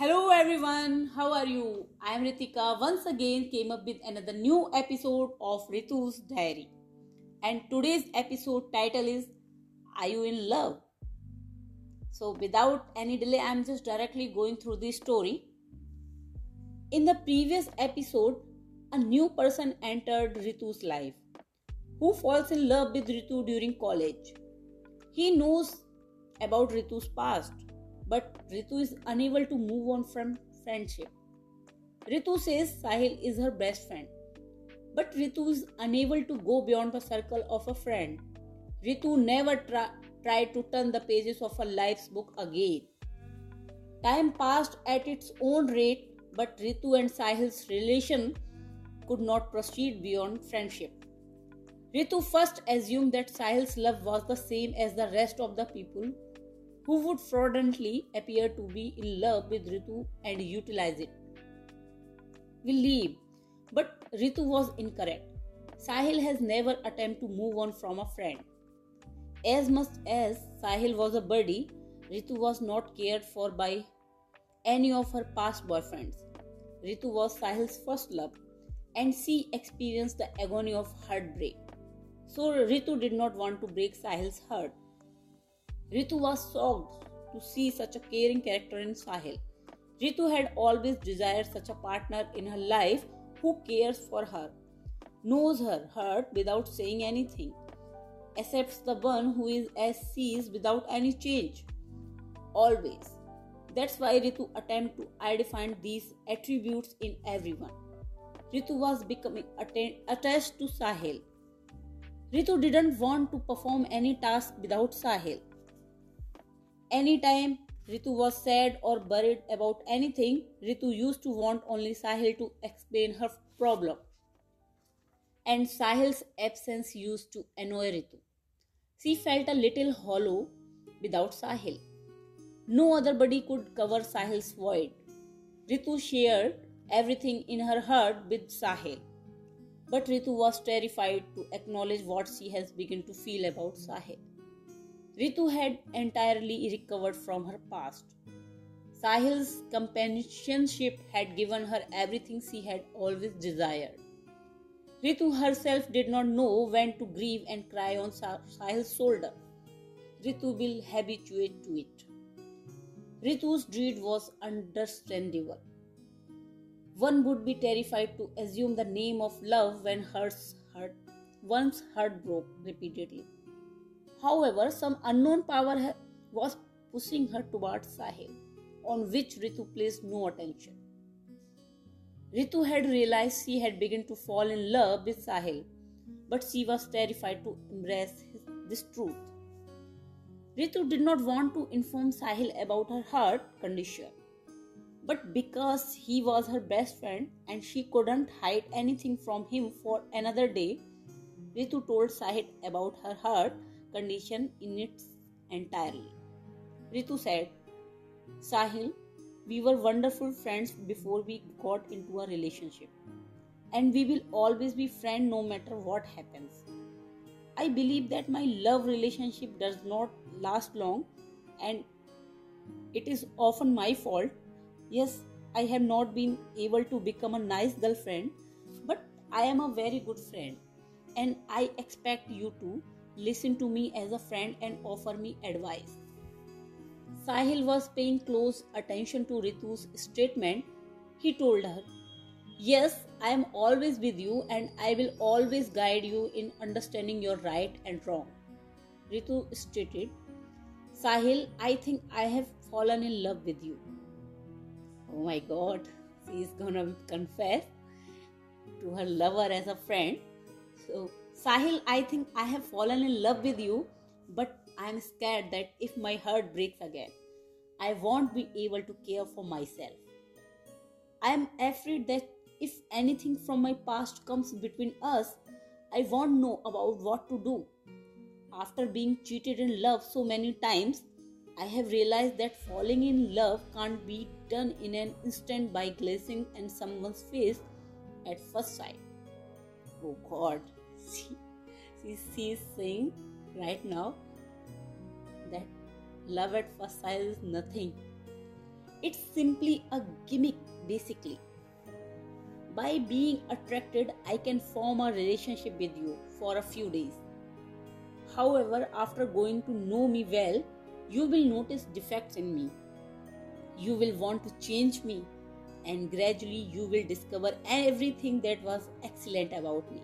Hello everyone, how are you? I am Ritika once again came up with another new episode of Ritu's Diary. And today's episode title is Are You in Love? So without any delay, I am just directly going through the story. In the previous episode, a new person entered Ritu's life who falls in love with Ritu during college. He knows about Ritu's past but Ritu is unable to move on from friendship. Ritu says Sahil is her best friend, but Ritu is unable to go beyond the circle of a friend. Ritu never tra- tried to turn the pages of her life's book again. Time passed at its own rate, but Ritu and Sahil's relation could not proceed beyond friendship. Ritu first assumed that Sahil's love was the same as the rest of the people who would fraudulently appear to be in love with Ritu and utilize it. We leave, but Ritu was incorrect. Sahil has never attempted to move on from a friend. As much as Sahil was a buddy, Ritu was not cared for by any of her past boyfriends. Ritu was Sahil's first love, and she experienced the agony of heartbreak. So Ritu did not want to break Sahil's heart. Ritu was shocked to see such a caring character in Sahil. Ritu had always desired such a partner in her life who cares for her, knows her hurt without saying anything, accepts the one who is as she is without any change. Always. That's why Ritu attempted to identify these attributes in everyone. Ritu was becoming attached to Sahil. Ritu didn't want to perform any task without Sahil. Anytime Ritu was sad or worried about anything, Ritu used to want only Sahil to explain her problem. And Sahil's absence used to annoy Ritu. She felt a little hollow without Sahil. No other body could cover Sahil's void. Ritu shared everything in her heart with Sahil. But Ritu was terrified to acknowledge what she has begun to feel about Sahil. Ritu had entirely recovered from her past. Sahil's companionship had given her everything she had always desired. Ritu herself did not know when to grieve and cry on Sahil's shoulder. Ritu will habituate to it. Ritu's dread was understandable. One would be terrified to assume the name of love when one's heart broke repeatedly. However, some unknown power was pushing her towards Sahil, on which Ritu placed no attention. Ritu had realized she had begun to fall in love with Sahil, but she was terrified to embrace his, this truth. Ritu did not want to inform Sahil about her heart condition, but because he was her best friend and she couldn't hide anything from him for another day, Ritu told Sahil about her heart condition in its entirely. Ritu said, Sahil, we were wonderful friends before we got into a relationship. And we will always be friends no matter what happens. I believe that my love relationship does not last long and it is often my fault. Yes, I have not been able to become a nice girlfriend, but I am a very good friend and I expect you to listen to me as a friend and offer me advice. Sahil was paying close attention to Ritu's statement. He told her, Yes, I am always with you and I will always guide you in understanding your right and wrong. Ritu stated, Sahil, I think I have fallen in love with you. Oh my god, she is gonna confess to her lover as a friend. So Sahil, I think I have fallen in love with you, but I am scared that if my heart breaks again, I won't be able to care for myself. I am afraid that if anything from my past comes between us, I won't know about what to do. After being cheated in love so many times, I have realized that falling in love can't be done in an instant by gazing in someone's face at first sight. Oh God she, she, is saying right now that love at first sight is nothing. It's simply a gimmick, basically. By being attracted, I can form a relationship with you for a few days. However, after going to know me well, you will notice defects in me. You will want to change me, and gradually you will discover everything that was excellent about me.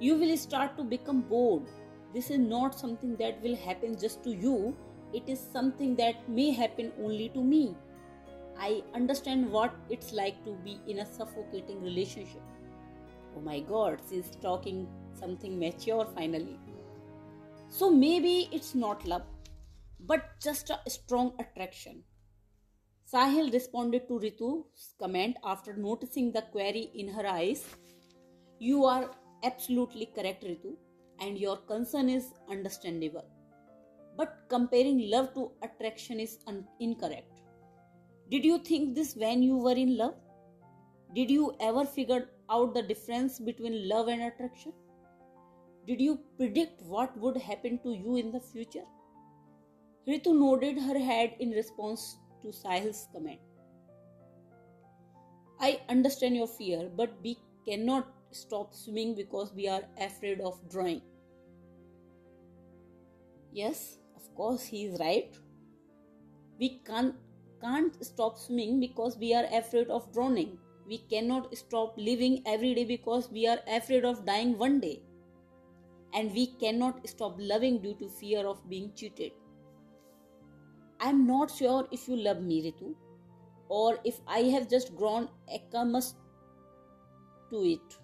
You will start to become bored. This is not something that will happen just to you, it is something that may happen only to me. I understand what it's like to be in a suffocating relationship. Oh my god, she's talking something mature finally. So maybe it's not love, but just a strong attraction. Sahil responded to Ritu's comment after noticing the query in her eyes. You are absolutely correct, Ritu, and your concern is understandable. But comparing love to attraction is un- incorrect. Did you think this when you were in love? Did you ever figure out the difference between love and attraction? Did you predict what would happen to you in the future? Ritu nodded her head in response to Sahil's comment. I understand your fear, but we cannot stop swimming because we are afraid of drowning. Yes, of course, he is right. We can't, can't stop swimming because we are afraid of drowning. We cannot stop living every day because we are afraid of dying one day. And we cannot stop loving due to fear of being cheated. I'm not sure if you love me, Ritu, or if I have just grown accustomed to it.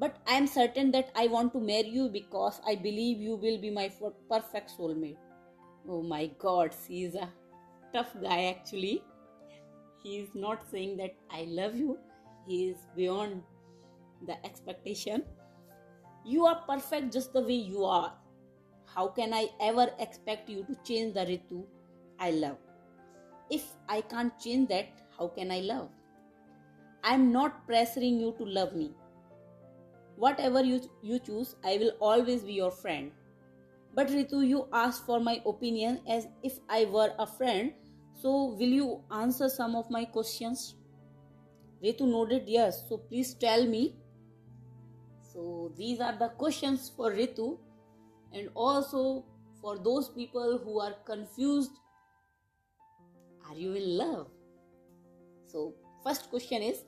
But I am certain that I want to marry you because I believe you will be my perfect soulmate. Oh my god, he is a tough guy actually. He is not saying that I love you, he is beyond the expectation. You are perfect just the way you are. How can I ever expect you to change the Ritu I love? If I can't change that, how can I love? I am not pressuring you to love me. Whatever you, you choose, I will always be your friend. But Ritu, you asked for my opinion as if I were a friend, so will you answer some of my questions? Ritu nodded yes, so please tell me. So these are the questions for Ritu and also for those people who are confused are you in love? So, first question is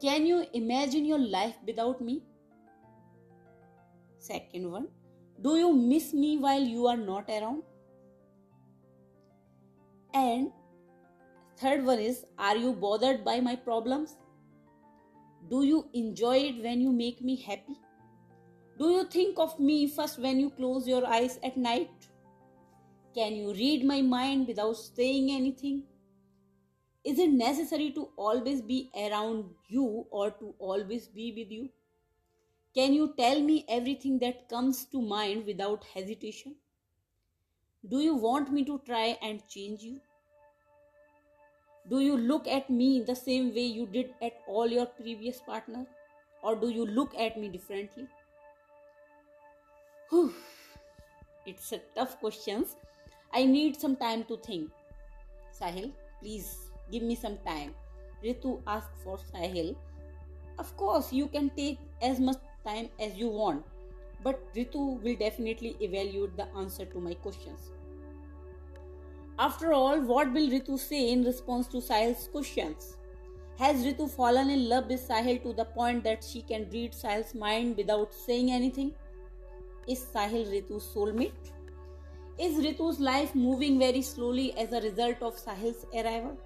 Can you imagine your life without me? Second one, do you miss me while you are not around? And third one is, are you bothered by my problems? Do you enjoy it when you make me happy? Do you think of me first when you close your eyes at night? Can you read my mind without saying anything? Is it necessary to always be around you or to always be with you? Can you tell me everything that comes to mind without hesitation? Do you want me to try and change you? Do you look at me the same way you did at all your previous partners? Or do you look at me differently? Whew. It's a tough questions. I need some time to think. Sahil, please give me some time. Ritu asked for Sahil. Of course, you can take as much time as you want, but Ritu will definitely evaluate the answer to my questions. After all, what will Ritu say in response to Sahil's questions? Has Ritu fallen in love with Sahil to the point that she can read Sahil's mind without saying anything? Is Sahil Ritu's soulmate? Is Ritu's life moving very slowly as a result of Sahil's arrival?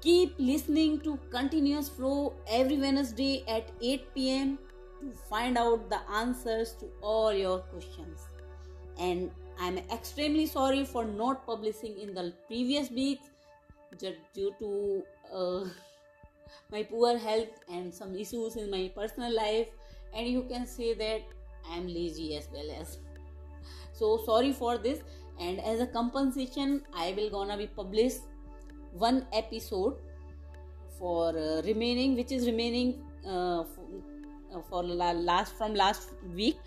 Keep listening to Continuous Flow every Wednesday at 8 pm to find out the answers to all your questions. And I'm extremely sorry for not publishing in the previous weeks due to uh, my poor health and some issues in my personal life. And you can say that I'm lazy as well as. So sorry for this. And as a compensation, I will gonna be published one episode for uh, remaining which is remaining uh, for, uh, for last from last week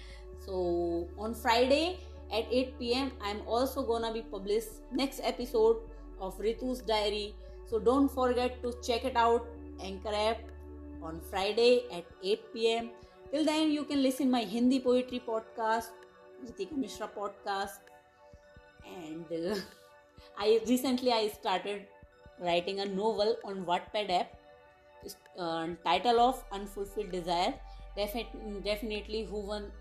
so on friday at 8 pm i'm also gonna be published next episode of Ritu's diary. So don't forget to check it out, Anchor app, on Friday at 8 pm. Till then, you can listen my Hindi poetry podcast, Ritika Mishra podcast, and uh, I recently I started writing a novel on Wattpad app. Uh, title of Unfulfilled Desire. Defin- definitely, who one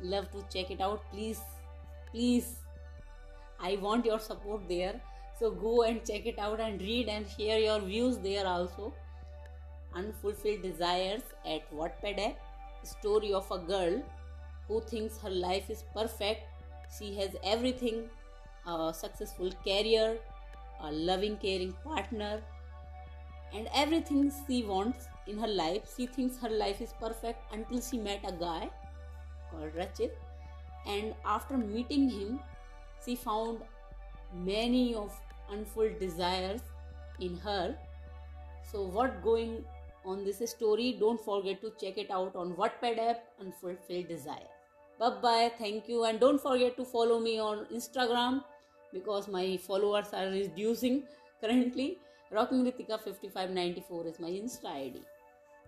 love to check it out. Please, please, I want your support there. So go and check it out and read and share your views there also. Unfulfilled Desires at Wattpad app. Story of a girl who thinks her life is perfect. She has everything a successful career, a loving, caring partner, and everything she wants in her life. She thinks her life is perfect until she met a guy called Rachit, and after meeting him, she found many of unfulfilled desires in her. So, what going on this story? Don't forget to check it out on Wattpad app Unfulfilled Desire. Bye bye. Thank you, and don't forget to follow me on Instagram because my followers are reducing currently. Rocking Ritika 5594 is my Insta ID.